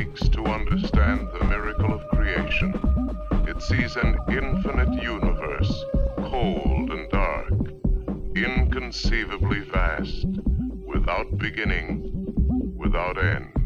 seeks to understand the miracle of creation, it sees an infinite universe, cold and dark, inconceivably vast, without beginning, without end.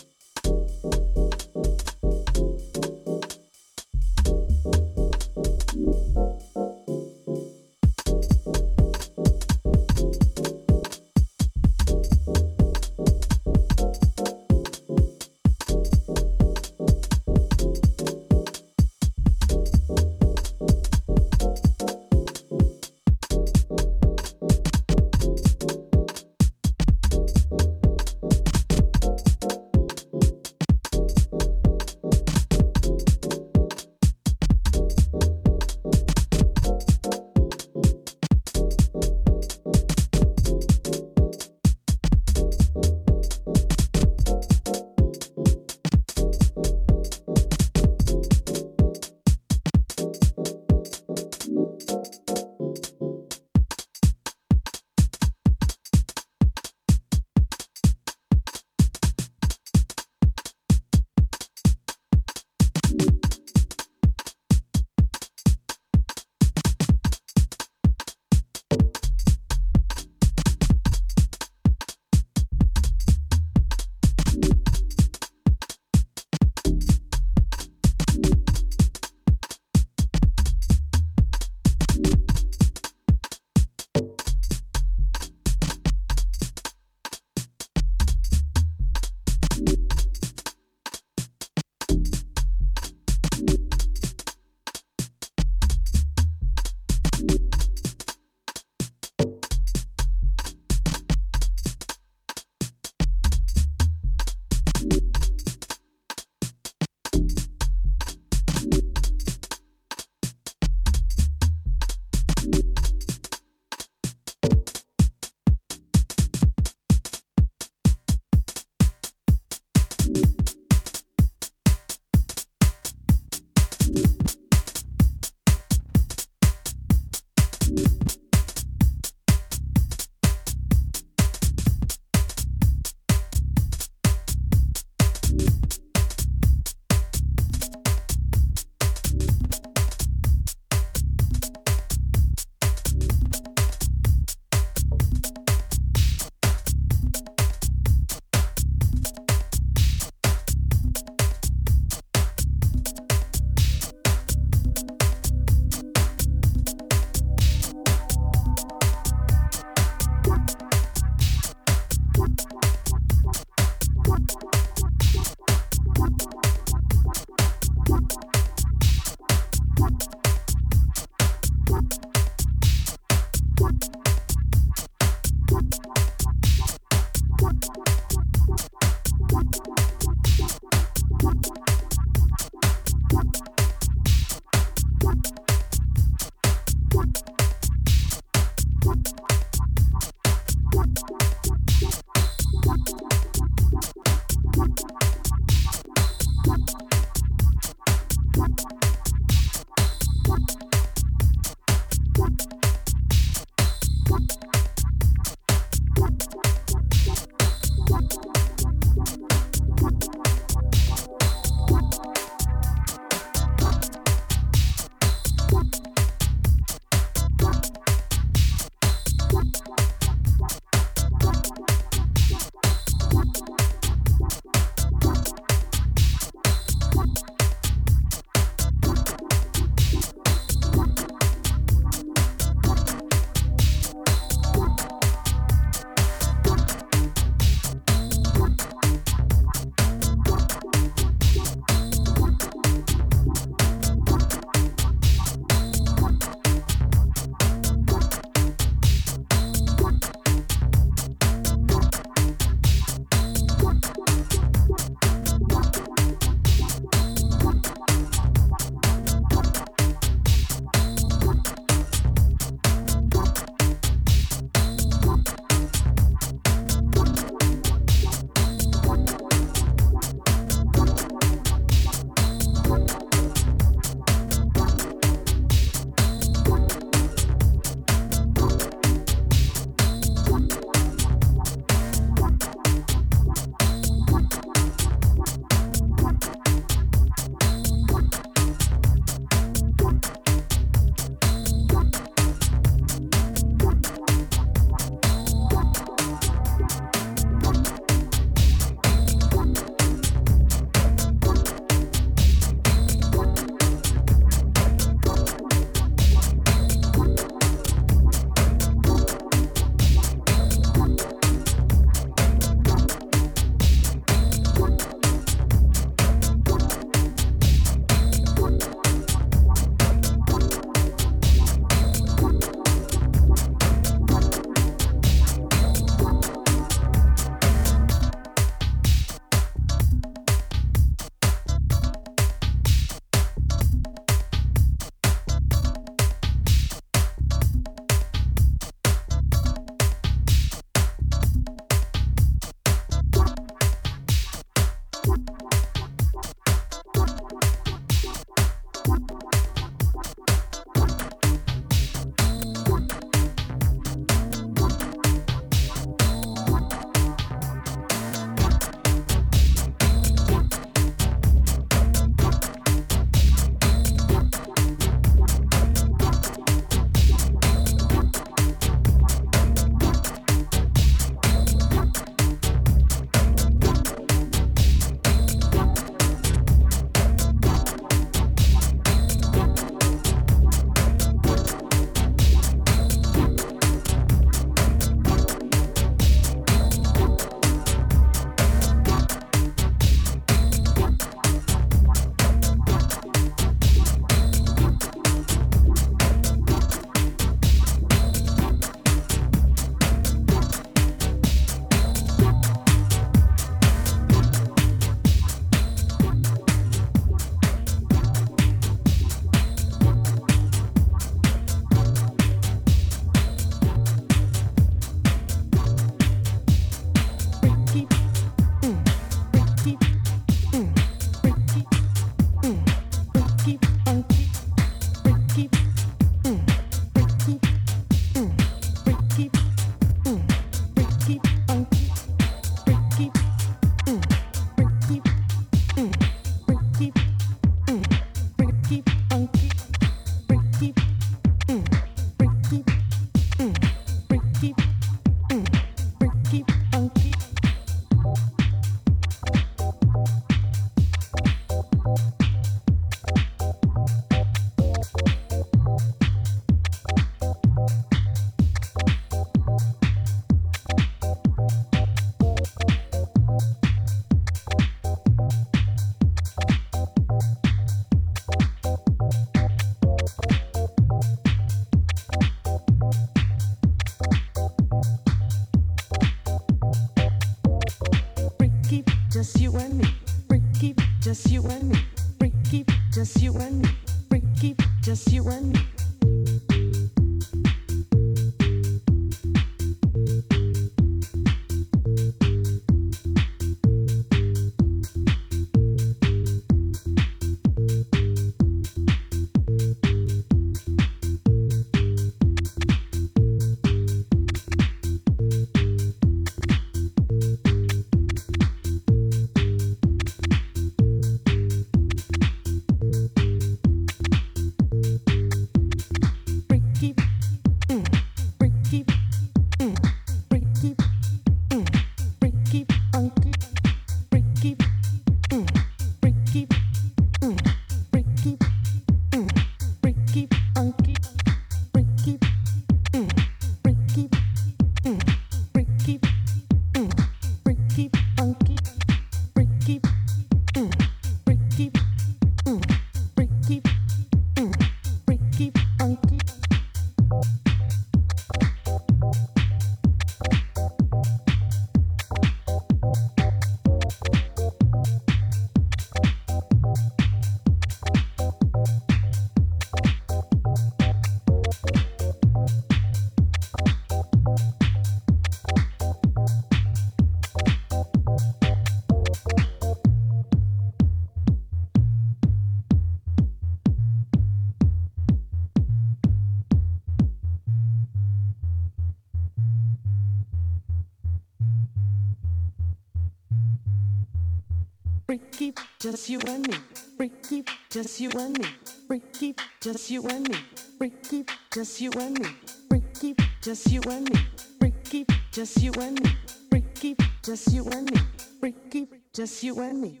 You and me. Freaky, just you and me. Freaky, just you and me. Freaky, just you and me. Freaky, just you and me. Freaky, just you and me. Freaky, just you and me.